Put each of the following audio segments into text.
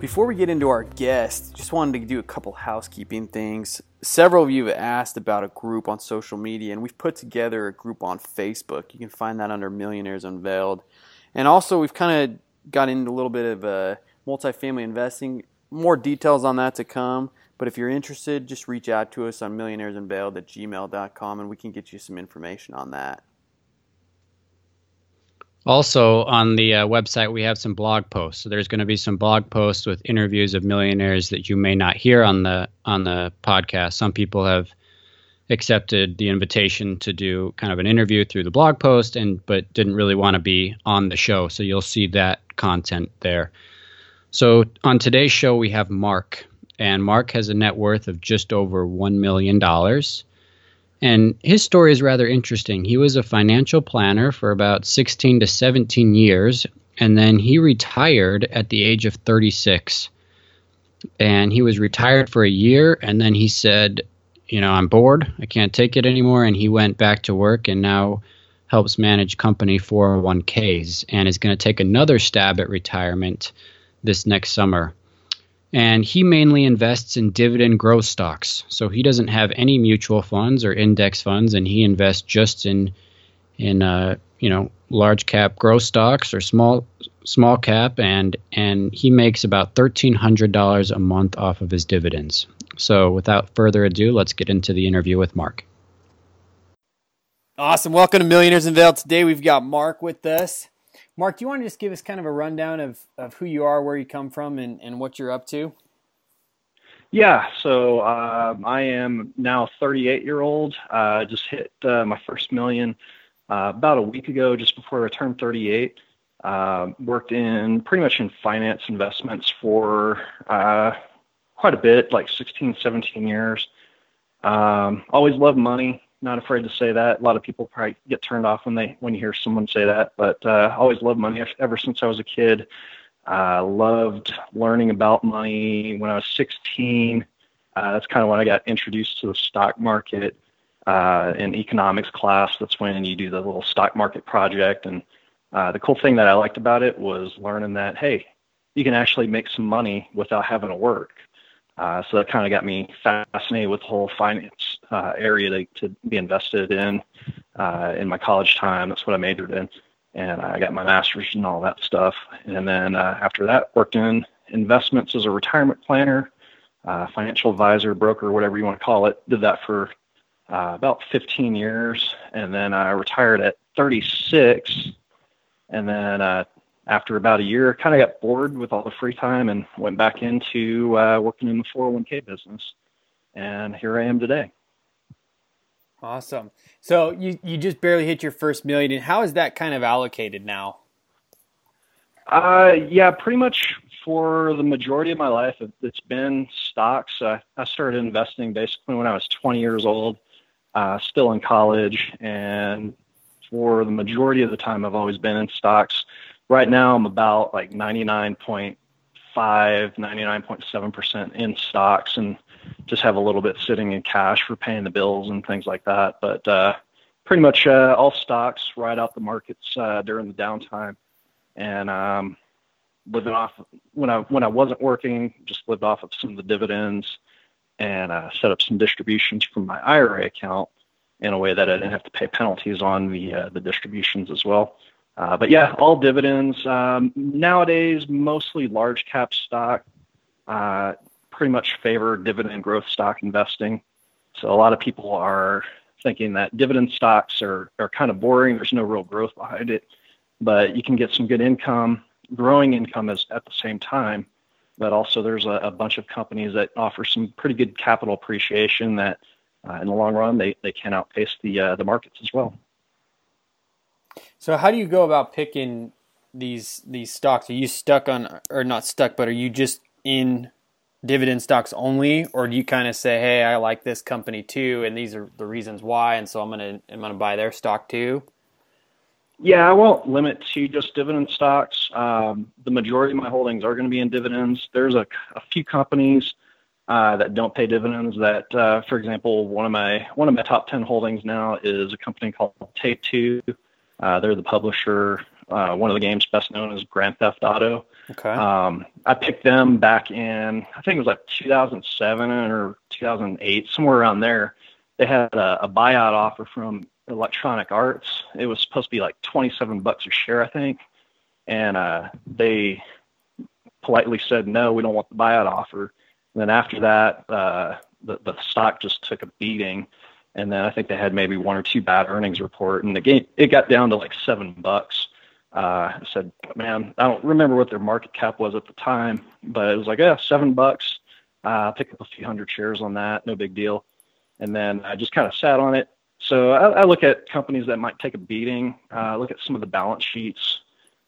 Before we get into our guest, just wanted to do a couple housekeeping things. Several of you have asked about a group on social media, and we've put together a group on Facebook. You can find that under Millionaires Unveiled. And also, we've kind of got into a little bit of uh, multifamily investing. More details on that to come. But if you're interested, just reach out to us on millionairesunveiled at gmail.com and we can get you some information on that. Also, on the uh, website, we have some blog posts. So there's going to be some blog posts with interviews of millionaires that you may not hear on the on the podcast. Some people have accepted the invitation to do kind of an interview through the blog post, and but didn't really want to be on the show. So you'll see that content there. So on today's show, we have Marc, and Marc has a net worth of just over one million dollars. And his story is rather interesting. He was a financial planner for about 16 to 17 years, and then he retired at the age of 36. And he was retired for a year, and then he said, You know, I'm bored. I can't take it anymore. And he went back to work and now helps manage company 401ks and is going to take another stab at retirement this next summer and he mainly invests in dividend growth stocks. So he doesn't have any mutual funds or index funds, and he invests just in in uh, you know large cap growth stocks or small small cap, and and he makes about thirteen hundred dollars a month off of his dividends. So without further ado, let's get into the interview with Marc. Awesome! Welcome to Millionaires Unveiled. Today we've got Marc with us. Marc, do you want to just give us kind of a rundown of, of who you are, where you come from, and, and what you're up to? Yeah, so uh, I am now 38 year old. Uh, just hit uh, my first million uh, about a week ago, just before I turned 38. Uh, worked in pretty much in finance investments for uh, quite a bit, like 16, 17 years. Um, always loved money not afraid to say that. A lot of people probably get turned off when they when you hear someone say that, but uh, always loved money ever since I was a kid. I uh, loved learning about money. When I was 16, uh, that's kind of when I got introduced to the stock market uh, in economics class. That's when you do the little stock market project. And uh, the cool thing that I liked about it was learning that hey, you can actually make some money without having to work. Uh, so that kind of got me fascinated with the whole finance uh, area to, to, be invested in uh, in my college time. That's what I majored in, and I got my master's and all that stuff. And then uh, after that, worked in investments as a retirement planner, uh, financial advisor, broker, whatever you want to call it. Did that for uh, about 15 years, and then I retired at 36. And then after about a year, kind of got bored with all the free time and went back into uh, working in the 401k business. And here I am today. Awesome. So you, you just barely hit your first million. How is that kind of allocated now? Uh, yeah, pretty much for the majority of my life, it's been stocks. Uh, I started investing basically when I was 20 years old, uh, still in college. And for the majority of the time, I've always been in stocks right now I'm about like 99.5, 99.7% in stocks and just have a little bit sitting in cash for paying the bills and things like that. But uh, pretty much uh, all stocks ride out the markets uh, during the downtime. And um, living off when I when I wasn't working, just lived off of some of the dividends and uh, set up some distributions from my IRA account in a way that I didn't have to pay penalties on the uh, the distributions as well. Uh, but yeah, all dividends. Um, nowadays, mostly large cap stock. Uh, pretty much favor dividend growth stock investing. So a lot of people are thinking that dividend stocks are, are kind of boring. There's no real growth behind it, but you can get some good income, growing income is at the same time. But also, there's a, a bunch of companies that offer some pretty good capital appreciation that, uh, in the long run, they, they can outpace the uh, the markets as well. So how do you go about picking these these stocks? Are you stuck on or not stuck, but are you just in dividend stocks only, or do you kind of say, "Hey, I like this company too, and these are the reasons why, and so I'm gonna I'm gonna buy their stock too"? Yeah, I won't limit to just dividend stocks. Um, the majority of my holdings are going to be in dividends. There's a, a few companies uh, that don't pay dividends. That, uh, for example, one of my one of my top ten holdings now is a company called Take Two. Uh, they're the publisher. Uh, one of the games best known as Grand Theft Auto. Okay. Um, I picked them back in I think it was like 2007 or 2008, somewhere around there. They had a, a buyout offer from Electronic Arts. It was supposed to be like 27 bucks a share, I think, and uh, they politely said no, we don't want the buyout offer. And then after that, uh, the the stock just took a beating, and then I think they had maybe one or two bad earnings report, and the game it got down to like seven bucks. Uh, I said, man, I don't remember what their market cap was at the time, but it was like, yeah, seven bucks. Uh, pick up a few hundred shares on that, no big deal. And then I just kind of sat on it, so I, I look at companies that might take a beating. Uh, look at some of the balance sheets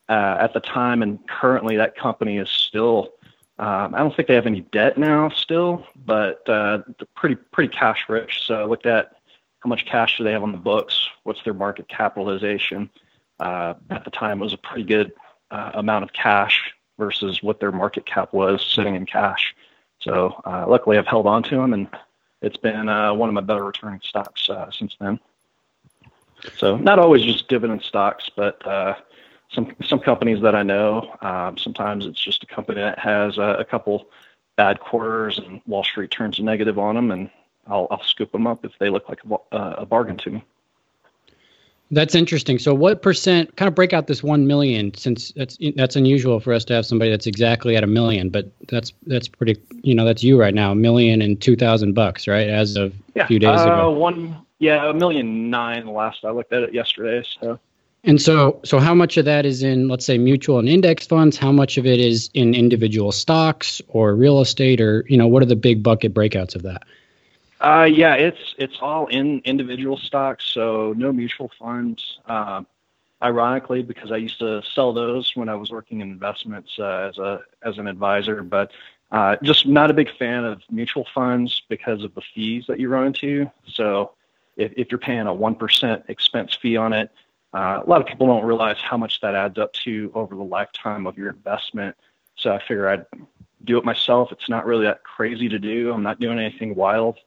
uh, at the time, and currently that company is still. Um, I don't think they have any debt now, still, but uh, they're pretty pretty cash rich. So I looked at how much cash do they have on the books, what's their market capitalization. Uh, at the time, it was a pretty good uh, amount of cash versus what their market cap was sitting in cash. So uh, luckily, I've held on to them and it's been uh, one of my better returning stocks uh, since then. So not always just dividend stocks, but some some companies that I know. Um, sometimes it's just a company that has a, a, couple bad quarters and Wall Street turns negative on them, and I'll, I'll scoop them up if they look like a, a bargain to me. That's interesting. So, what percent? Kind of break out this one million, since that's that's unusual for us to have somebody that's exactly at a million. But that's that's pretty. You know, that's you right now, a million and two thousand bucks, right? As of yeah, a few days uh, ago. One, yeah, a million nine. Last I looked at it yesterday. So. And so, so how much of that is in, let's say, mutual and index funds? How much of it is in individual stocks or real estate, or you know, what are the big bucket breakouts of that? Uh, yeah, it's it's all in individual stocks, so no mutual funds. Um, ironically, because I used to sell those when I was working in investments uh, as a as an advisor, but uh, just not a big fan of mutual funds because of the fees that you run into. So if, if you're paying a one percent expense fee on it, uh, a lot of people don't realize how much that adds up to over the lifetime of your investment. So I figure I'd do it myself. It's not really that crazy to do. I'm not doing anything wild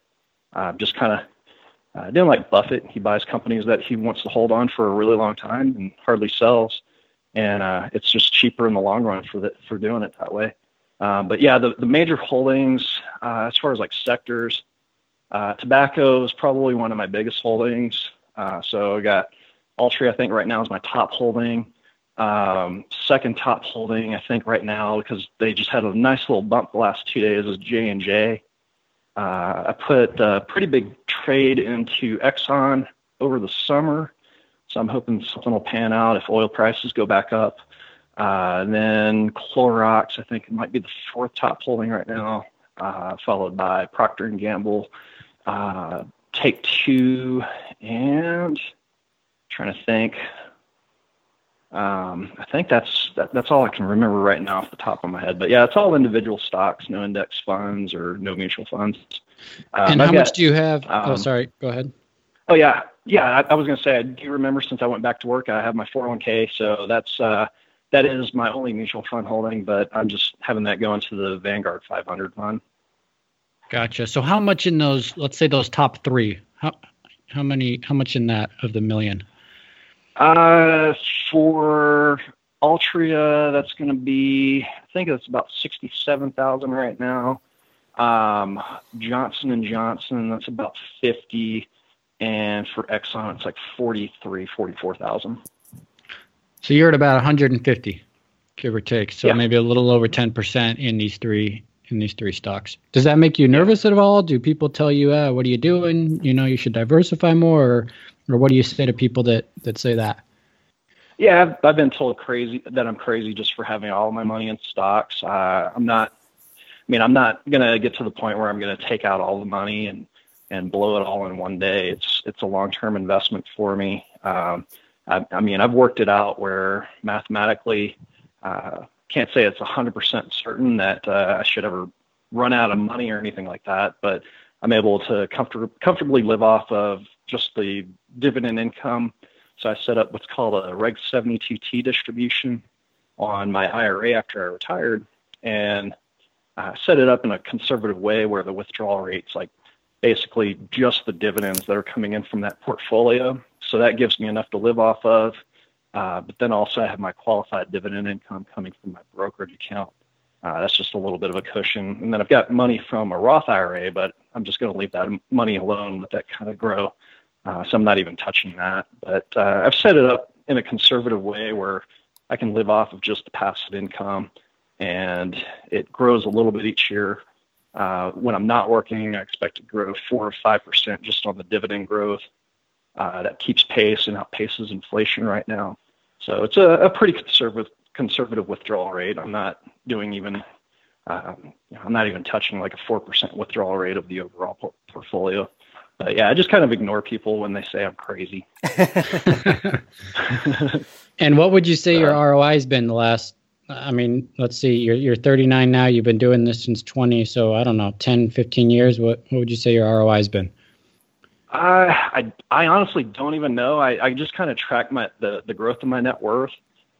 uh, just kind of uh, doing like Buffett. He buys companies that he wants to hold on for a really long time and hardly sells, and uh, it's just cheaper in the long run for the, for doing it that way. Um, but yeah, the, the major holdings uh, as far as like sectors, uh, tobacco is probably one of my biggest holdings. Uh, so I got Altria. I think right now is my top holding. Um, second top holding, I think right now because they just had a nice little bump the last two days is J and J. Uh, I put a pretty big trade into Exxon over the summer, so I'm hoping something will pan out if oil prices go back up. Uh, and then Clorox, I think might be the fourth top holding right now, uh, followed by Procter and Gamble, uh, Take Two, and trying to think. Um, I think that's that, that's all I can remember right now off the top of my head. But yeah, it's all individual stocks, no index funds or no mutual funds. Um, and how I've much got, do you have? Oh, um, oh, sorry. Go ahead. Oh yeah, yeah. I, I was going to say, do you remember since I went back to work, I have my 401k, so that's uh, that is my only mutual fund holding. But I'm just having that go into the Vanguard 500 fund. Gotcha. So how much in those? Let's say those top three. How how many? How much in that of the million? Uh, for Altria, that's going to be, I think it's about sixty-seven thousand right now. Um, Johnson and Johnson, that's about fifty, and for Exxon, it's like 43, 44,000. So you're at about 150, give or take. So yeah. maybe a little over 10% in these three in these three stocks. Does that make you nervous at all? Do people tell you, uh, "What are you doing? You know, you should diversify more," or, or what do you say to people that that say that? Yeah, I've, I've been told crazy that I'm crazy just for having all my money in stocks. Uh, I'm not. I mean, I'm not gonna get to the point where I'm gonna take out all the money and and blow it all in one day. It's it's a long term investment for me. Um, I, I mean, I've worked it out where mathematically, uh, can't say it's 100% certain that uh, I should ever run out of money or anything like that, but I'm able to comfort- comfortably live off of just the dividend income. So I set up what's called a Reg 72T distribution on my IRA after I retired, and uh, set it up in a conservative way where the withdrawal rate's like basically just the dividends that are coming in from that portfolio. So that gives me enough to live off of. Uh, but then also I have my qualified dividend income coming from my brokerage account. Uh, that's just a little bit of a cushion. And then I've got money from a Roth IRA, but I'm just going to leave that money alone, let that kind of grow. Uh, so I'm not even touching that. But uh, I've set it up in a conservative way where I can live off of just the passive income and it grows a little bit each year. Uh, when I'm not working, I expect to grow four or five percent just on the dividend growth. Uh, that keeps pace and outpaces inflation right now. So it's a, a pretty conservative conservative withdrawal rate. I'm not doing even um, I'm not even touching like a four percent withdrawal rate of the overall por- portfolio. But yeah, I just kind of ignore people when they say I'm crazy. and what would you say your ROI has been the last I mean, let's see, you're, you're 39 now. You've been doing this since 20. So I don't know, 10, 15 years. What, what would you say your ROI has been? I, I honestly don't even know. I, I just kind of track my, the, the growth of my net worth.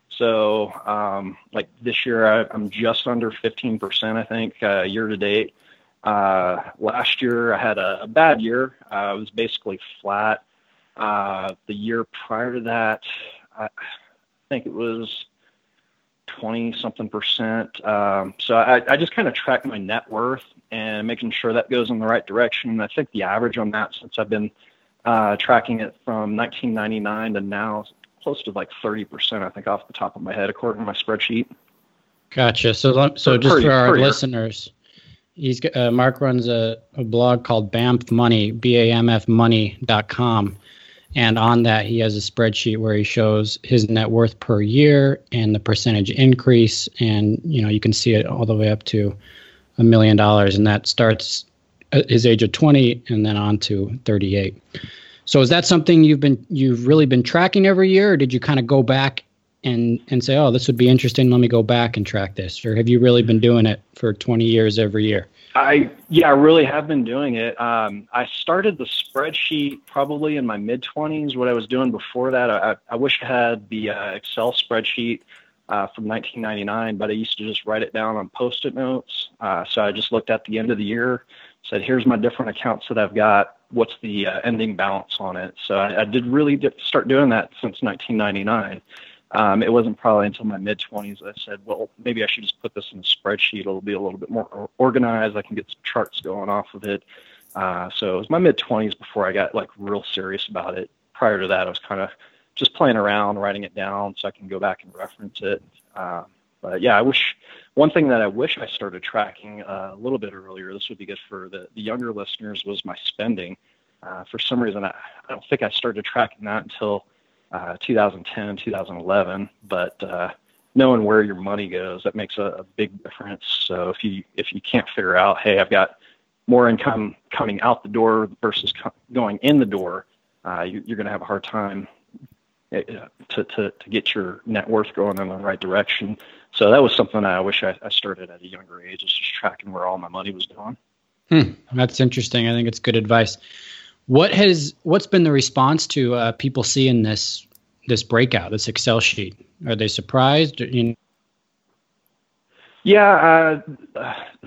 So, um, like this year, I, I'm just under 15%, I think, uh, year to date. Uh, last year, I had a, a bad year. Uh, it was basically flat. Uh, the year prior to that, I think it was 20 something percent. Um, so I, I just kind of track my net worth and making sure that goes in the right direction. I think the average on that since I've been uh, tracking it from 1999 to now close to like 30 percent. I think off the top of my head, according to my spreadsheet. Gotcha. So, so just for our listeners, he's uh, Marc runs a, a blog called BAMF Money, B A M F Money.com and on that, he has a spreadsheet where he shows his net worth per year and the percentage increase. And, you know, you can see it all the way up to a million dollars. And that starts at his age of 20 and then on to 38. So is that something you've been, you've really been tracking every year? Or did you kind of go back and, and say, oh, this would be interesting. Let me go back and track this. Or have you really been doing it for 20 years every year? I yeah, I really have been doing it. Um, I started the spreadsheet probably in my mid twenties. What I was doing before that, I, I wish I had the uh, Excel spreadsheet uh, from 1999, but I used to just write it down on post-it notes. Uh, so I just looked at the end of the year, said, "Here's my different accounts that I've got. What's the uh, ending balance on it?" So I, I did really start doing that since 1999. Um, it wasn't probably until my mid 20s I said, well, maybe I should just put this in a spreadsheet. It'll be a little bit more organized. I can get some charts going off of it. Uh, so it was my mid 20s before I got like real serious about it. Prior to that, I was kind of just playing around, writing it down so I can go back and reference it. Uh, but yeah, I wish one thing that I wish I started tracking uh, a little bit earlier. This would be good for the, the younger listeners. Was my spending. Uh, for some reason, I, I don't think I started tracking that until uh, 2010, 2011. But uh, knowing where your money goes, that makes a, a big difference. So if you if you can't figure out, hey, I've got more income coming out the door versus co- going in the door, uh, you, are going to have a hard time uh, to, to, to get your net worth going in the right direction. So that was something I wish I, I started at a younger age, is just tracking where all my money was going. Hmm, that's interesting. I think it's good advice. What has what's been the response to uh, people seeing this this breakout, this Excel sheet? Are they surprised? You? Yeah, uh,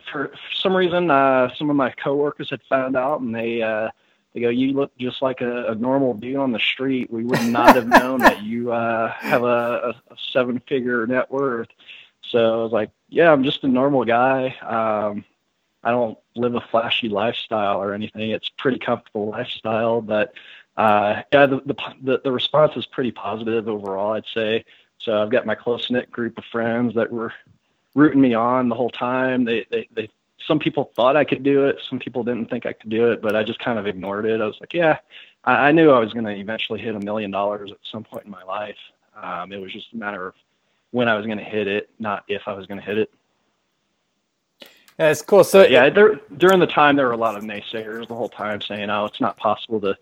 for, for, some reason, uh, some of my coworkers had found out, and they uh, they go, "You look just like a, a, normal dude on the street. We would not have known that you uh, have a, a seven-figure net worth." So I was like, "Yeah, I'm just a normal guy. Um, I don't live a flashy lifestyle or anything. It's pretty comfortable lifestyle, but uh, yeah, the, the, the response is pretty positive overall, I'd say. So I've got my close knit group of friends that were rooting me on the whole time. They, they, they, some people thought I could do it. Some people didn't think I could do it, but I just kind of ignored it. I was like, yeah, I, I knew I was going to eventually hit a million dollars at some point in my life. Um, it was just a matter of when I was going to hit it, not if I was going to hit it. Yeah, it's cool. So yeah, there, during the time there were a lot of naysayers the whole time saying, "Oh, it's not possible to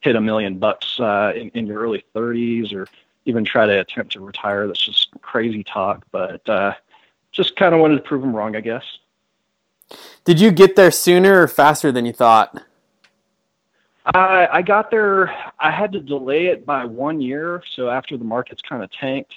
hit a million bucks uh, in, in your early 30s, or even try to attempt to retire." That's just crazy talk. But uh, just kind of wanted to prove them wrong, I guess. Did you get there sooner or faster than you thought? I I got there. I had to delay it by one year. So after the markets kind of tanked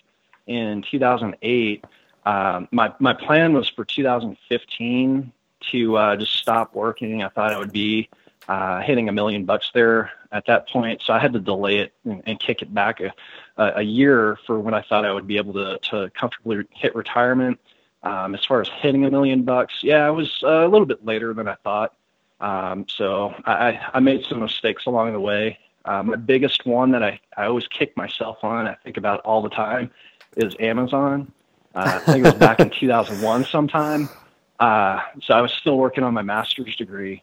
in 2008, um, my my plan was for 2015 to uh, just stop working. I thought I would be uh, hitting a million bucks there at that point, so I had to delay it and, and kick it back a, a year for when I thought I would be able to to comfortably hit retirement. Um, as far as hitting a million bucks, yeah, I was a little bit later than I thought. Um, so I, I made some mistakes along the way. Uh, my biggest one that I, I always kick myself on, I think about all the time, is Amazon. Uh, I think it was back in 2001 sometime. Uh, so I was still working on my master's degree,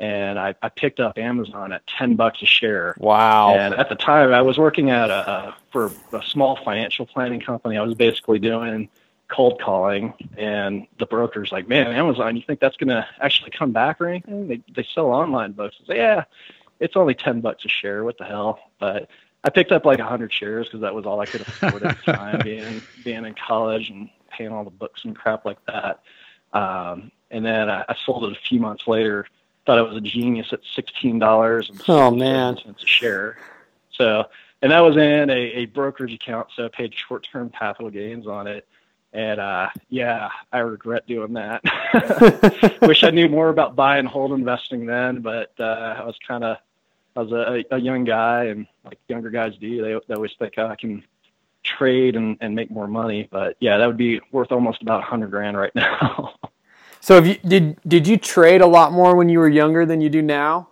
and I, I picked up Amazon at 10 bucks a share. Wow! And at the time, I was working at a, a for a small financial planning company. I was basically doing cold calling, and the broker's like, "Man, Amazon, you think that's going to actually come back or anything? They they sell online books." Say, "Yeah, it's only 10 bucks a share. What the hell?" But I picked up like a 100 shares because that was all I could afford at the time, being being in college and paying all the books and crap like that. Um, and then I, I sold it a few months later. Thought I was a genius at sixteen dollars and oh man cents a share. So, and that was in a, a brokerage account, so I paid short-term capital gains on it. And uh, yeah, I regret doing that. Wish I knew more about buy and hold investing then, but uh, I was kind of I was a, a young guy, and like younger guys do, they, they always think oh, I can trade and, and make more money. But yeah, that would be worth almost about a hundred grand right now. so, you did did you trade a lot more when you were younger than you do now?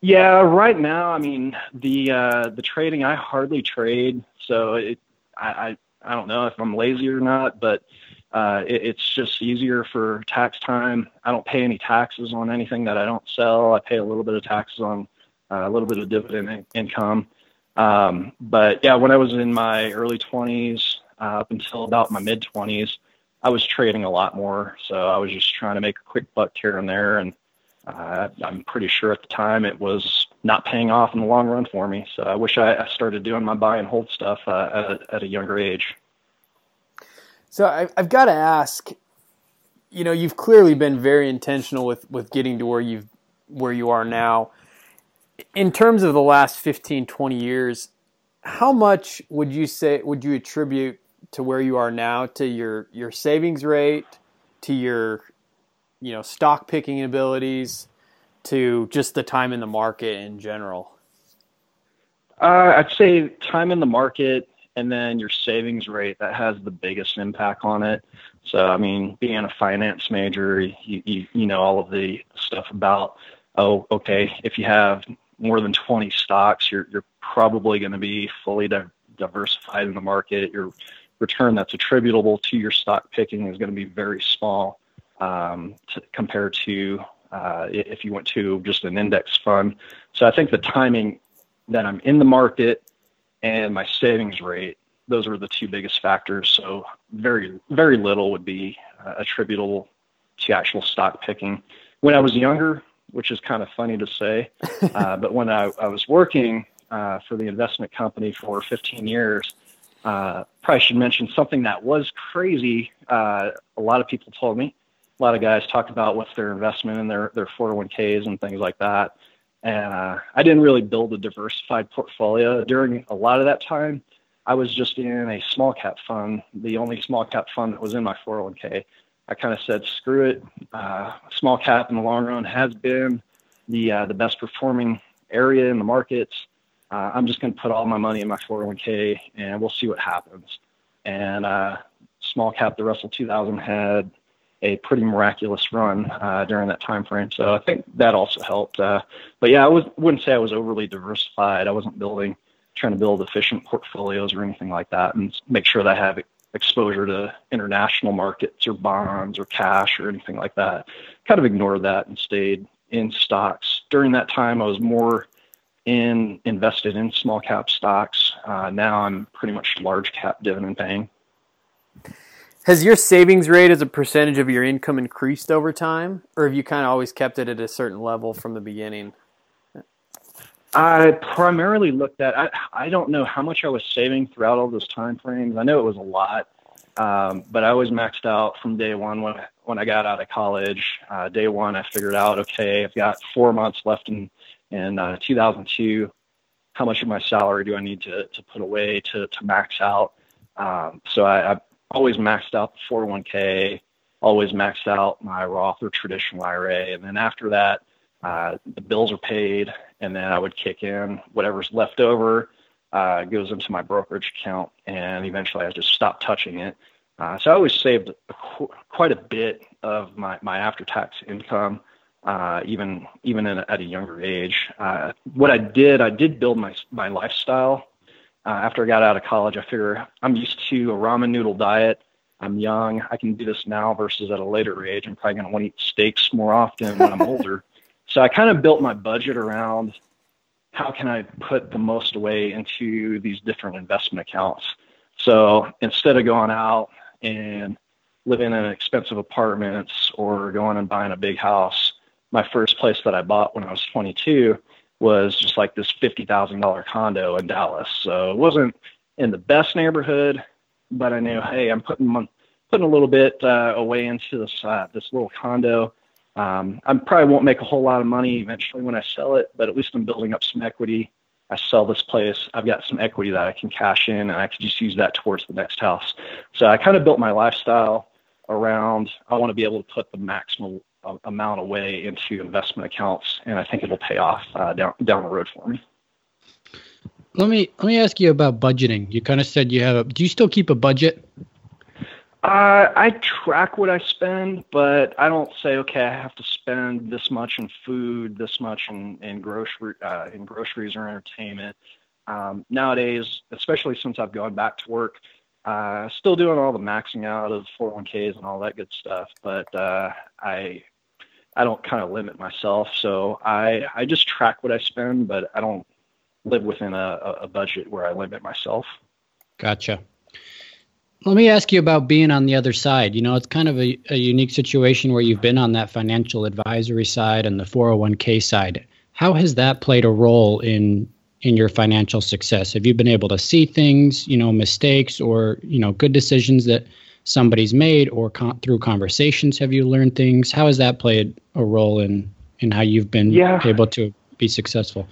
Yeah, right now, I mean the uh, the trading I hardly trade, so it I, I I don't know if I'm lazy or not, but uh, it, it's just easier for tax time. I don't pay any taxes on anything that I don't sell. I pay a little bit of taxes on uh, a little bit of dividend in- income. Um, but yeah, when I was in my early 20s uh, up until about my mid 20s, I was trading a lot more. So I was just trying to make a quick buck here and there. And uh, I'm pretty sure at the time it was not paying off in the long run for me. So I wish I, I started doing my buy and hold stuff uh, at, a, at a younger age. So I, I've got to ask, you know, you've clearly been very intentional with, with getting to where you've where you are now in terms of the last 15, 20 years, how much would you say would you attribute to where you are now to your your savings rate, to your you know stock picking abilities, to just the time in the market in general? Uh, I'd say time in the market and then your savings rate that has the biggest impact on it. So, I mean, being a finance major, you, you, you know all of the stuff about, oh, okay, if you have more than 20 stocks, you're, you're probably going to be fully di- diversified in the market. Your return that's attributable to your stock picking is going to be very small um, to, compared to uh, if you went to just an index fund. So I think the timing that I'm in the market and my savings rate, those were the two biggest factors. So very, very little would be uh, attributable to actual stock picking. When I was younger, which is kind of funny to say. Uh, but when I, I was working uh, for the investment company for 15 years, uh, probably should mention something that was crazy. Uh, a lot of people told me. A lot of guys talked about what's their investment in their, their 401ks and things like that. And uh, I didn't really build a diversified portfolio. During a lot of that time, I was just in a small cap fund, the only small cap fund that was in my 401k. I kind of said, screw it. Uh, small cap in the long run has been the uh, the best performing area in the markets. Uh, I'm just going to put all my money in my 401k and we'll see what happens. And uh, small cap, the Russell 2000 had a pretty miraculous run uh, during that time frame. So I think that also helped. Uh, but yeah, I was, wouldn't say I was overly diversified. I wasn't building, trying to build efficient portfolios or anything like that, and make sure that I have exposure to international markets or bonds or cash or anything like that. Kind of ignored that and stayed in stocks. During that time, I was more in invested in small cap stocks. Uh, now I'm pretty much large cap dividend paying. Has your savings rate as a percentage of your income increased over time, or have you kind of always kept it at a certain level from the beginning? I primarily looked at. I I don't know how much I was saving throughout all those time frames. I know it was a lot, Um, but I always maxed out from day one when I, when I got out of college. Uh, day one, I figured out, okay, I've got four months left in in uh, 2002. How much of my salary do I need to to put away to to max out? Um, so I, I always maxed out the 401k, always maxed out my Roth or traditional IRA, and then after that, uh, the bills are paid, and then I would kick in whatever's left over uh, goes into my brokerage account, and eventually I just stopped touching it. Uh, so I always saved a, quite a bit of my, my after-tax income, uh, even even in, at a younger age. Uh, what I did, I did build my my lifestyle. Uh, after I got out of college, I figure I'm used to a ramen noodle diet. I'm young. I can do this now versus at a later age. I'm probably going to want to eat steaks more often when I'm older. So I kind of built my budget around how can I put the most away into these different investment accounts. So instead of going out and living in expensive apartments or going and buying a big house, my first place that I bought when I was 22 was just like this $50,000 condo in Dallas. So it wasn't in the best neighborhood, but I knew, hey, I'm putting putting a little bit uh, away into this uh, this little condo um, I probably won't make a whole lot of money eventually when I sell it, but at least I'm building up some equity. I sell this place, I've got some equity that I can cash in, and I can just use that towards the next house. So I kind of built my lifestyle around I want to be able to put the maximum amount away into investment accounts, and I think it'll pay off uh, down down the road for me. Let me let me ask you about budgeting. You kind of said you have a. Do you still keep a budget? Uh, I track what I spend, but I don't say, okay, I have to spend this much in food, this much in, in grocery uh, in groceries or entertainment. Um, nowadays, especially since I've gone back to work, uh, still doing all the maxing out of 401ks and all that good stuff, but uh, I I don't kind of limit myself, so I I just track what I spend, but I don't live within a, a budget where I limit myself. Gotcha. Let me ask you about being on the other side. You know, it's kind of a, a, unique situation where you've been on that financial advisory side and the 401k side. How has that played a role in in your financial success? Have you been able to see things, you know, mistakes or you know, good decisions that somebody's made, or con- through conversations have you learned things? How has that played a role in in how you've been yeah. able to be successful?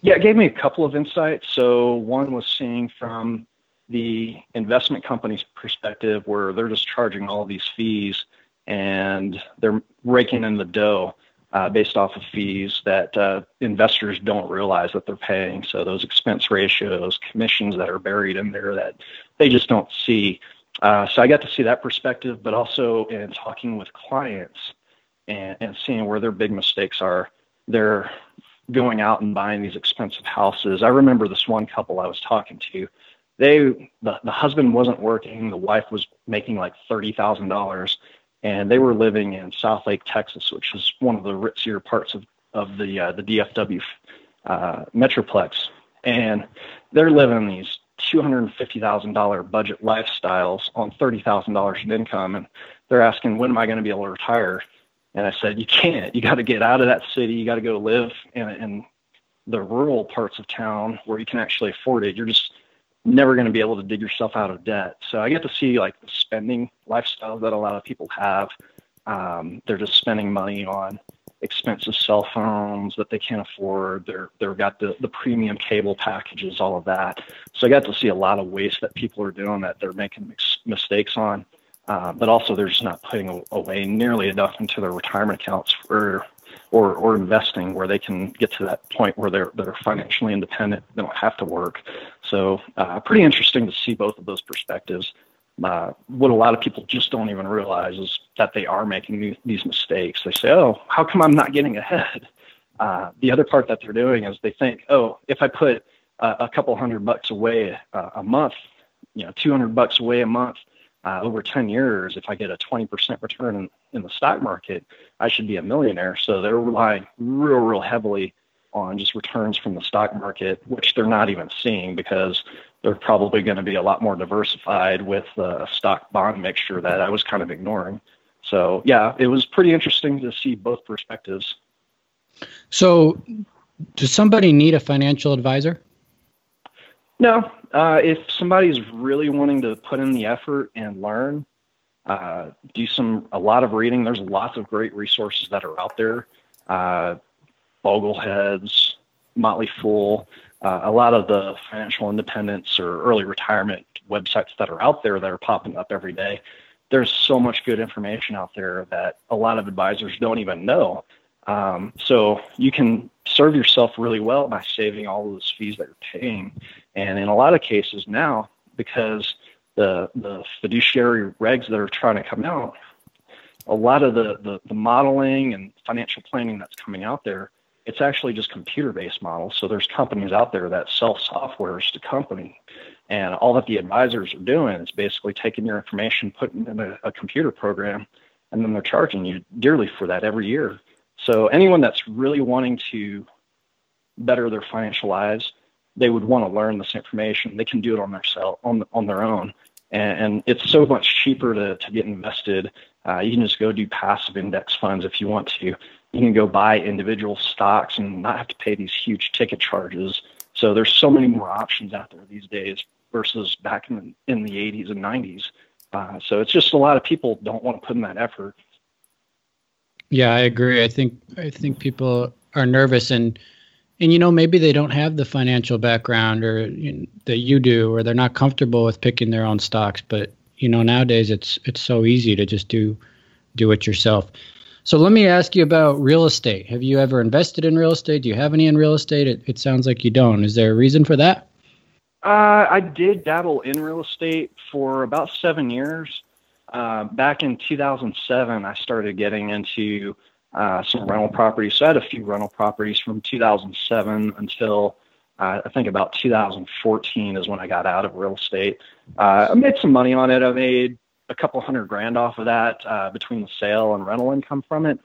Yeah, it gave me a couple of insights. So one was seeing from the investment company's perspective where they're just charging all these fees and they're raking in the dough uh, based off of fees that uh, investors don't realize that they're paying. So those expense ratios, commissions that are buried in there that they just don't see. Uh, so I got to see that perspective, but also in talking with clients and, and seeing where their big mistakes are. They're going out and buying these expensive houses. I remember this one couple I was talking to they the, the husband wasn't working the wife was making like $30000 and they were living in southlake texas which is one of the ritzier parts of, of the uh, the dfw uh, metroplex and they're living in these $250000 budget lifestyles on $30000 in income and they're asking when am i going to be able to retire and i said you can't you got to get out of that city you got to go live in, in the rural parts of town where you can actually afford it you're just never going to be able to dig yourself out of debt. So I get to see like the spending lifestyle that a lot of people have. Um, they're just spending money on expensive cell phones that they can't afford. They're they've got the, the premium cable packages, all of that. So I got to see a lot of waste that people are doing that they're making mistakes on. Uh, but also they're just not putting away nearly enough into their retirement accounts for or or investing where they can get to that point where they're they're financially independent. They don't have to work. So uh, pretty interesting to see both of those perspectives. Uh, what a lot of people just don't even realize is that they are making these mistakes. They say, "Oh, how come I'm not getting ahead?" Uh, the other part that they're doing is they think, "Oh, if I put uh, a couple hundred bucks away uh, a month, you know, 200 bucks away a month, uh, over 10 years, if I get a 20% return in, in the stock market, I should be a millionaire. So they're relying real, real heavily on just returns from the stock market, which they're not even seeing because they're probably going to be a lot more diversified with a stock bond mixture that I was kind of ignoring. So, yeah, it was pretty interesting to see both perspectives. So, does somebody need a financial advisor? No, uh, if somebody's really wanting to put in the effort and learn, uh, do some a lot of reading. There's lots of great resources that are out there. Uh, Bogleheads, Motley Fool, uh, a lot of the financial independence or early retirement websites that are out there that are popping up every day. There's so much good information out there that a lot of advisors don't even know. Um, so you can serve yourself really well by saving all those fees that you're paying. And in a lot of cases now, because the the fiduciary regs that are trying to come out, a lot of the, the, the modeling and financial planning that's coming out there, it's actually just computer based models. So there's companies out there that sell softwares to company. And all that the advisors are doing is basically taking your information, putting it in a, a computer program, and then they're charging you dearly for that every year. So anyone that's really wanting to better their financial lives, they would want to learn this information. They can do it on their self, on on their own, and, and it's so much cheaper to to get invested. Uh, you can just go do passive index funds if you want to. You can go buy individual stocks and not have to pay these huge ticket charges. So there's so many more options out there these days versus back in the, in the 80s and 90s. Uh, so it's just a lot of people don't want to put in that effort. Yeah, I agree. I think I think people are nervous and and you know maybe they don't have the financial background or you know, that you do or they're not comfortable with picking their own stocks but you know nowadays it's it's so easy to just do do it yourself so let me ask you about real estate have you ever invested in real estate do you have any in real estate it, it sounds like you don't is there a reason for that uh, i did dabble in real estate for about seven years uh, back in 2007 i started getting into uh, some rental properties. So I had a few rental properties from 2007 until uh, I think about 2014 is when I got out of real estate. Uh, I made some money on it. I made a couple hundred grand off of that uh, between the sale and rental income from it.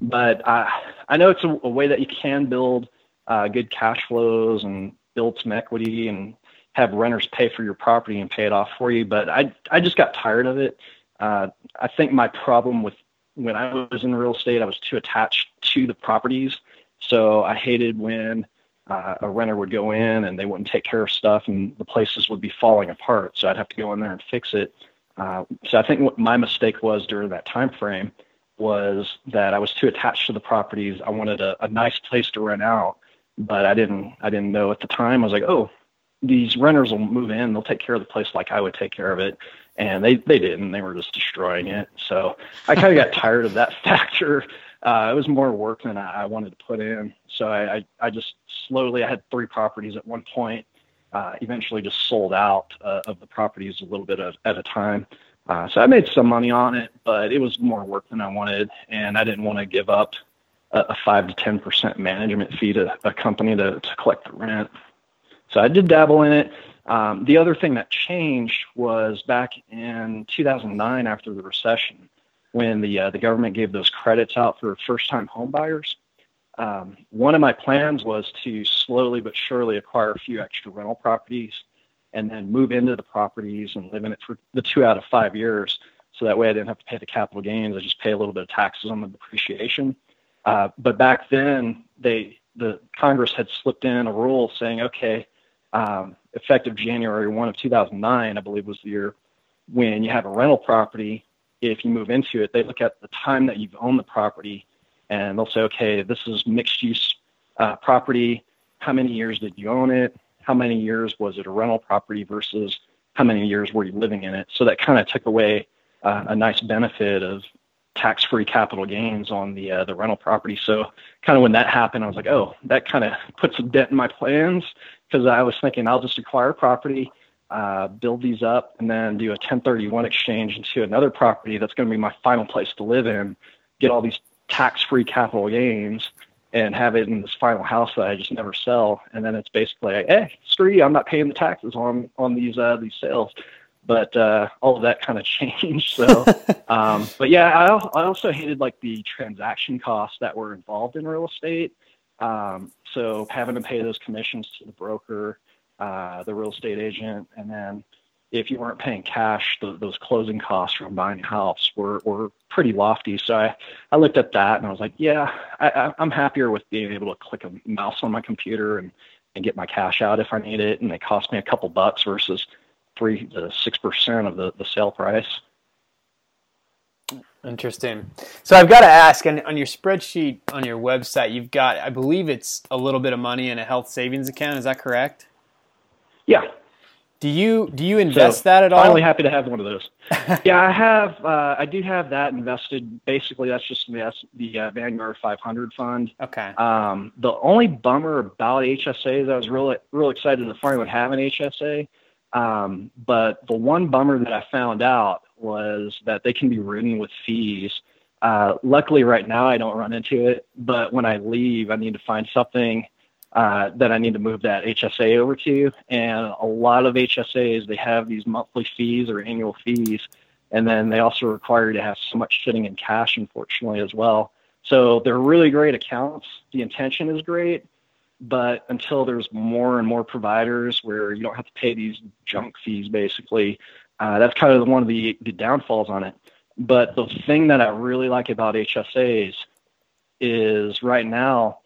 But I, I know it's a, a way that you can build uh, good cash flows and build some equity and have renters pay for your property and pay it off for you. But I, I just got tired of it. Uh, I think my problem with when I was in real estate, I was too attached to the properties. So I hated when uh, a renter would go in and they wouldn't take care of stuff and the places would be falling apart. So I'd have to go in there and fix it. Uh, so I think what my mistake was during that time frame was that I was too attached to the properties. I wanted a, a nice place to rent out, but I didn't. I didn't know at the time. I was like, oh, these renters will move in. They'll take care of the place like I would take care of it and they they didn't. They were just destroying it. So I kind of got tired of that factor. Uh, it was more work than I, I wanted to put in. So I, I, I just slowly I had three properties at one point. Uh, eventually, just sold out uh, of the properties a little bit at, at a time. Uh, so I made some money on it, but it was more work than I wanted, and I didn't want to give up a, a five to ten percent management fee to a company to, to collect the rent. So I did dabble in it. Um, the other thing that changed was back in 2009 after the recession, when the uh, the government gave those credits out for first-time home buyers. Um, one of my plans was to slowly but surely acquire a few extra rental properties and then move into the properties and live in it for the two out of five years. So that way I didn't have to pay the capital gains. I just pay a little bit of taxes on the depreciation. Uh, but back then, they the Congress had slipped in a rule saying, okay, um, effective January 1 of 2009, I believe was the year when you have a rental property. If you move into it, they look at the time that you've owned the property and they'll say, okay, this is mixed use uh, property. How many years did you own it? How many years was it a rental property versus how many years were you living in it? So that kind of took away uh, a nice benefit of tax-free capital gains on the uh, the rental property. So kind of when that happened, I was like, oh, that kind of puts a dent in my plans because I was thinking I'll just acquire property, uh, build these up, and then do a 1031 exchange into another property that's going to be my final place to live in, get all these tax-free capital gains, and have it in this final house that I just never sell. And then it's basically, like, hey, screw you, I'm not paying the taxes on on these uh, these sales but uh, all of that kind of changed. So, um, but yeah, I, I also hated like the transaction costs that were involved in real estate. Um, so having to pay those commissions to the broker, uh, the real estate agent, and then if you weren't paying cash, the, those closing costs from buying a house were, were pretty lofty. So I, I looked at that and I was like, yeah, I, I'm happier with being able to click a mouse on my computer and and get my cash out if I need it, and they cost me a couple bucks versus three to six percent of the, the sale price. Interesting. So I've got to ask, on, on your spreadsheet on your website, you've got, I believe it's a little bit of money in a health savings account. Is that correct? Yeah. Do you do you invest so, that at all? Finally, happy to have one of those. yeah, I have. Uh, I do have that invested. Basically, that's just the the uh, Vanguard 500 fund. Okay. Um, the only bummer about HSAs, I was really real excited to finally would have an HSA. Um, but the one bummer that I found out was that they can be ridden with fees. Uh, luckily, right now I don't run into it, but when I leave, I need to find something uh, that I need to move that HSA over to. And a lot of HSAs, they have these monthly fees or annual fees. And then they also require you to have so much sitting in cash, unfortunately, as well. So they're really great accounts. The intention is great, but until there's more and more providers where you don't have to pay these junk fees, basically, uh, that's kind of one of the, the downfalls on it. But the thing that I really like about HSAs is right now,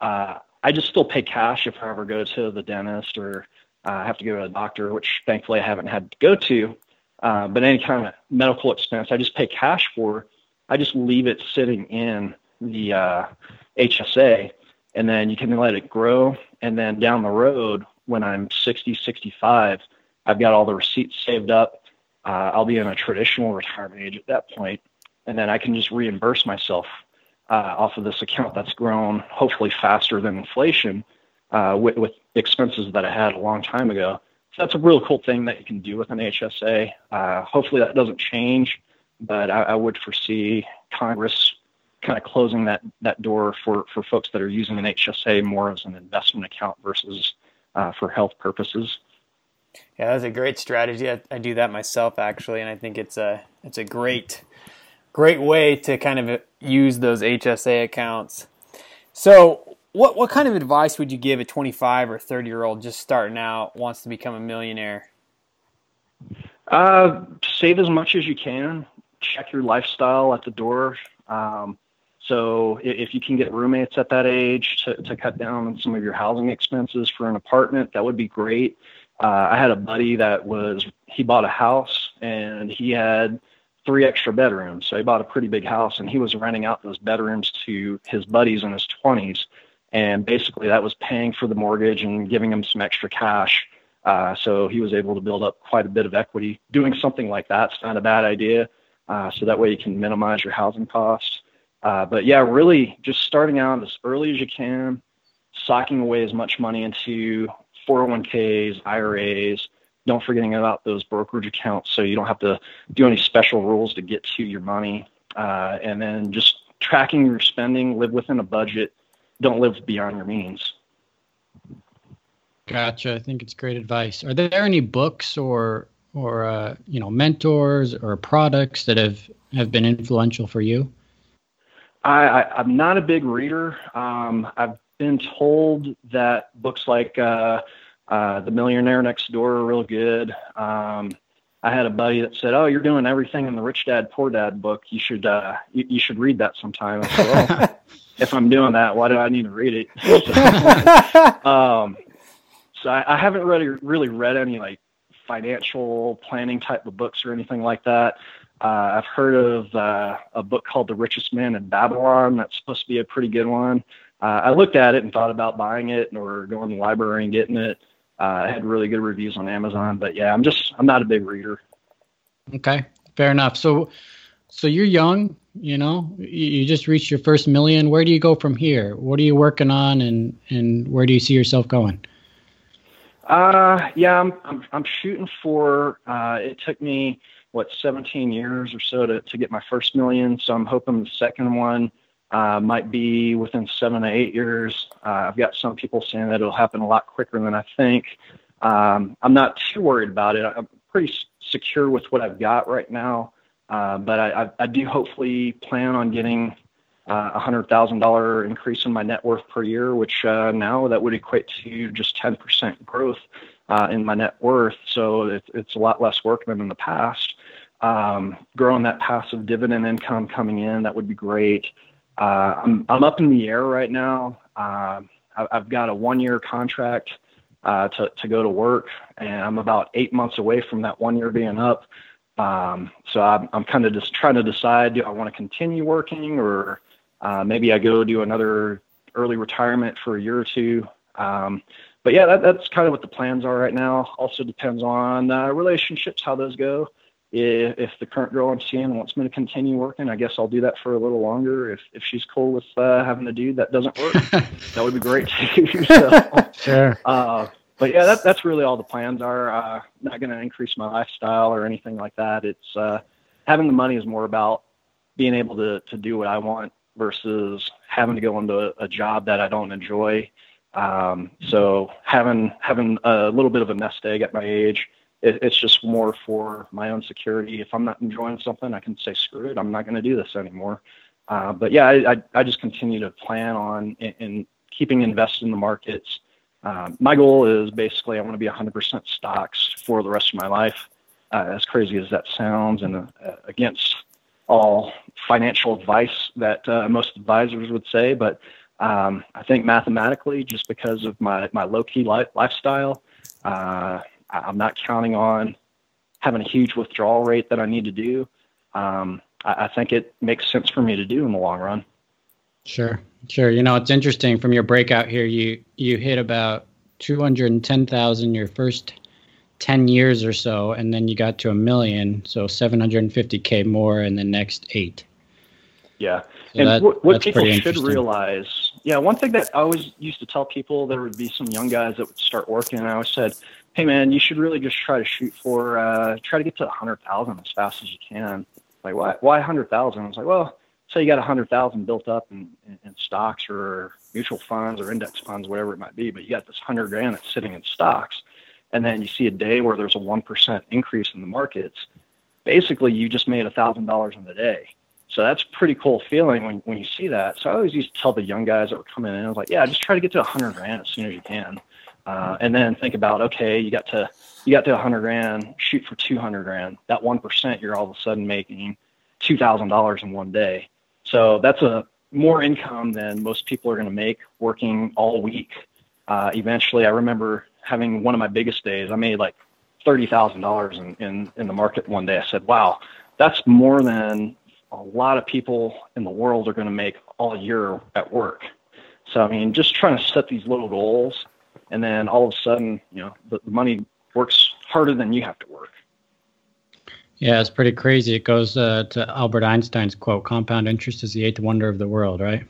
uh, I just still pay cash if I ever go to the dentist or uh, have to go to a doctor, which thankfully I haven't had to go to. Uh, but any kind of medical expense, I just pay cash for. I just leave it sitting in the uh, HSA, and then you can let it grow. And then down the road, when I'm 60, 65, I've got all the receipts saved up. Uh, I'll be in a traditional retirement age at that point, and then I can just reimburse myself uh, off of this account that's grown hopefully faster than inflation uh, with, with, expenses that I had a long time ago. So that's a real cool thing that you can do with an HSA. Uh, hopefully that doesn't change, but I, I would foresee Congress kind of closing that, that door for, for folks that are using an HSA more as an investment account versus uh, for health purposes. Yeah, that's a great strategy. I, I, do that myself actually, and I think it's a it's a great great way to kind of use those HSA accounts. So, what what kind of advice would you give a 25 or 30 year old just starting out wants to become a millionaire? Uh, save as much as you can. Check your lifestyle at the door. Um, so if you can get roommates at that age to, to cut down on some of your housing expenses for an apartment, that would be great uh, I had a buddy that was he bought a house and he had three extra bedrooms. So he bought a pretty big house and he was renting out those bedrooms to his buddies in his 20s. And basically, that was paying for the mortgage and giving him some extra cash. Uh, so he was able to build up quite a bit of equity. Doing something like that's not a bad idea. Uh, so that way you can minimize your housing costs. Uh, but yeah, really just starting out as early as you can, socking away as much money into 401ks, IRAs. Don't forgetting about those brokerage accounts so you don't have to do any special rules to get to your money. Uh, and then just tracking your spending, live within a budget, don't live beyond your means. Gotcha. I think it's great advice. Are there any books or or uh, you know mentors or products that have have been influential for you? I, am not a big reader. Um, I've been told that books like uh, uh, The Millionaire Next Door are real good. Um, I had a buddy that said, "Oh, you're doing everything in the Rich Dad Poor Dad book. You should uh, you, you should read that sometime." I said, well, if I'm doing that, why do I need to read it? so, um, so I, I haven't really really read any like financial planning type of books or anything like that. Uh, I've heard of uh, a book called The Richest Man in Babylon. That's supposed to be a pretty good one uh, I looked at it and thought about buying it or going to the library and getting it. Uh, I had really good reviews on Amazon, but yeah, I'm just I'm not a big reader. Okay, fair enough. So, so you're young, you know, you just reached your first million. Where do you go from here? What are you working on, and and where do you see yourself going? Uh, yeah, I'm I'm, I'm shooting for. Uh, it took me what 17 years or so to to get my first million, so I'm hoping the second one uh, might be within seven to eight years. Uh, I've got some people saying that it'll happen a lot quicker than I think. Um, I'm not too worried about it. I'm pretty secure with what I've got right now, uh, but I, I, I, do hopefully plan on getting uh, a hundred thousand dollar increase in my net worth per year, which uh, now that would equate to just 10% growth uh, in my net worth. So it, it's a lot less work than in the past. Um, growing that passive dividend income coming in, that would be great. Uh, I'm I'm up in the air right now. Uh, I've got a one year contract uh, to, to go to work, and I'm about eight months away from that one year being up. Um, so I'm, I'm kind of just trying to decide do I want to continue working or uh, maybe I go do another early retirement for a year or two. Um, but yeah, that, that's kind of what the plans are right now. Also depends on uh, relationships, how those go. If, if, the current girl I'm seeing wants me to continue working, I guess I'll do that for a little longer. If if she's cool with uh, having a dude that doesn't work, that would be great too. so, sure. Uh, but yeah, that, that's really all the plans are. Uh, not going to increase my lifestyle or anything like that. It's uh, having the money is more about being able to to do what I want versus having to go into a, a job that I don't enjoy. Um, so having having a little bit of a nest egg at my age, it, it's just more for my own security. If I'm not enjoying something, I can say screw it. I'm not going to do this anymore. Uh, but yeah, I, I, I, just continue to plan on in keeping invested in the markets. Um, my goal is basically I want to be 100% stocks for the rest of my life. Uh, as crazy as that sounds, and uh, against all financial advice that uh, most advisors would say, but um, I think mathematically, just because of my, my low key li- lifestyle, uh, I'm not counting on having a huge withdrawal rate that I need to do. Um, I, I, think it makes sense for me to do in the long run. Sure, sure. You know, it's interesting from your breakout here. You you hit about two hundred and ten thousand your first ten years or so, and then you got to a million, so seven hundred and fifty k more in the next eight. Yeah, so and that, what, what people should realize yeah, one thing that I always used to tell people, there would be some young guys that would start working, and I always said, "Hey, man, you should really just try to shoot for, uh, try to get to a hundred thousand as fast as you can." Like, why, why a hundred thousand? I was like, well, say you got a hundred thousand built up in, in, in stocks or mutual funds or index funds, whatever it might be, but you got this hundred grand that's sitting in stocks, and then you see a day where there's a one percent increase in the markets. Basically, you just made a thousand dollars in the day so that's pretty cool feeling when, when you see that. So I always used to tell the young guys that were coming in, I was like, yeah, just try to get to 100 grand as soon as you can. Uh, and then think about, okay, you got to you got to 100 grand, shoot for 200 grand. That one percent, you're all of a sudden making two thousand dollars in one day. So that's a more income than most people are going to make working all week. Uh, eventually, I remember having one of my biggest days. I made like thirty thousand dollars in, in in the market one day. I said, wow, that's more than a lot of people in the world are going to make all year at work. So, I mean, just trying to set these little goals, and then all of a sudden, you know, the, the money works harder than you have to work. Yeah, it's pretty crazy. It goes uh, to Albert Einstein's quote compound interest is the eighth wonder of the world, right?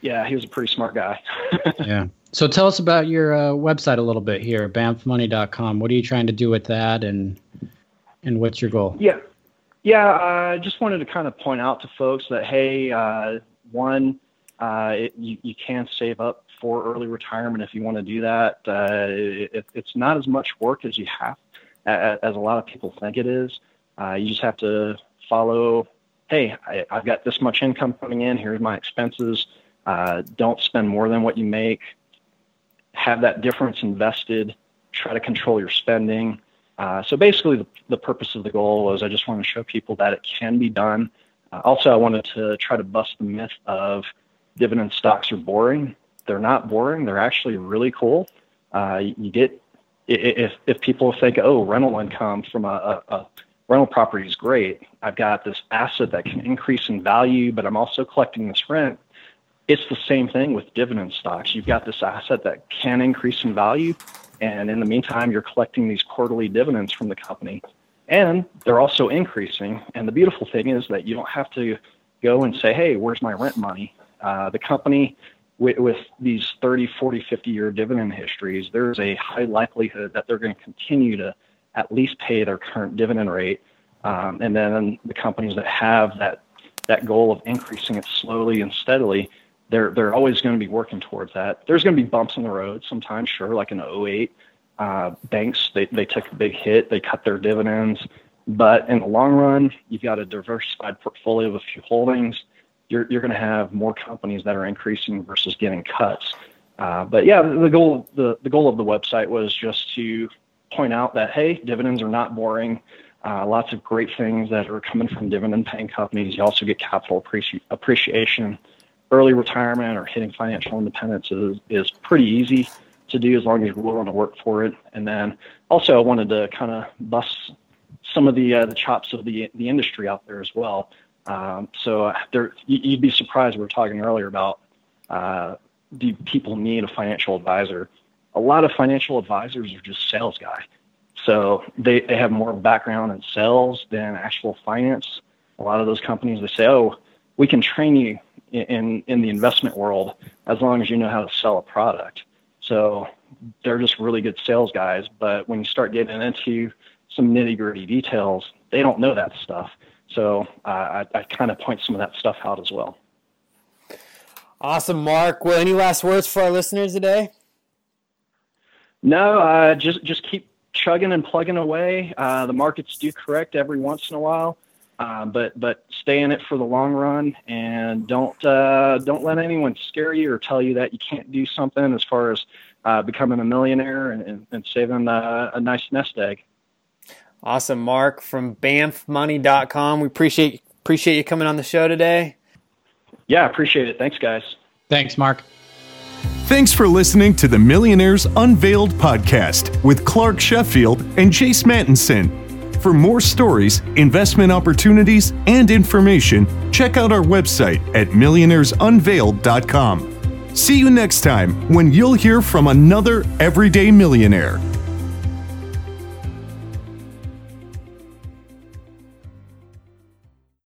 Yeah, he was a pretty smart guy. yeah. So tell us about your uh, website a little bit here, bamfmoney.com. What are you trying to do with that and and what's your goal? Yeah. Yeah, I just wanted to kind of point out to folks that hey, uh, one, uh, it, you, you can save up for early retirement if you want to do that. Uh, it, it's not as much work as you have, as, a lot of people think it is. Uh, you just have to follow. Hey, I, I've got this much income coming in. Here's my expenses. Uh, don't spend more than what you make. Have that difference invested. Try to control your spending. Uh, so basically, the, the, purpose of the goal was I just want to show people that it can be done. Uh, also, I wanted to try to bust the myth of dividend stocks are boring. They're not boring. They're actually really cool. Uh, you get if if people think, oh, rental income from a, a, a rental property is great. I've got this asset that can increase in value, but I'm also collecting this rent. It's the same thing with dividend stocks. You've got this asset that can increase in value, and in the meantime, you're collecting these quarterly dividends from the company. And they're also increasing. And the beautiful thing is that you don't have to go and say, hey, where's my rent money? Uh, the company, with, with these 30, 40, 50 year dividend histories, there's a high likelihood that they're going to continue to at least pay their current dividend rate. Um, and then the companies that have that, that goal of increasing it slowly and steadily, they're they're always going to be working towards that. There's going to be bumps in the road sometimes, sure, like in 08. Uh, banks they they took a big hit, they cut their dividends, but in the long run, you've got a diversified portfolio of a few holdings. You're you're going to have more companies that are increasing versus getting cuts. Uh, but yeah, the goal the the goal of the website was just to point out that hey, dividends are not boring. Uh, lots of great things that are coming from dividend paying companies. You also get capital appreci- appreciation early retirement or hitting financial independence is, is pretty easy to do as long as you're willing to work for it. And then also I wanted to kind of bust some of the uh, the chops of the the industry out there as well. Um, so there, you'd be surprised. We were talking earlier about uh, do people need a financial advisor? A lot of financial advisors are just sales guys. So they, they have more background in sales than actual finance. A lot of those companies they say, oh, we can train you in in the investment world as long as you know how to sell a product. So they're just really good sales guys. But when you start getting into some nitty gritty details, they don't know that stuff. So uh, I, I kind of point some of that stuff out as well. Awesome, Marc. Well, any last words for our listeners today? No, uh, just just keep chugging and plugging away. Uh, the markets do correct every once in a while, uh, but but stay in it for the long run and don't uh, don't let anyone scare you or tell you that you can't do something as far as uh, becoming a millionaire and, and, and saving uh, a nice nest egg. Awesome, Marc from BAMFmoney.com. We appreciate appreciate you coming on the show today. Yeah, appreciate it. Thanks, guys. Thanks, Marc. Thanks for listening to the Millionaires Unveiled podcast with Clark Sheffield and Chase Mattinson. For more stories, investment opportunities, and information, check out our website at millionairesunveiled.com. See you next time when you'll hear from another everyday millionaire.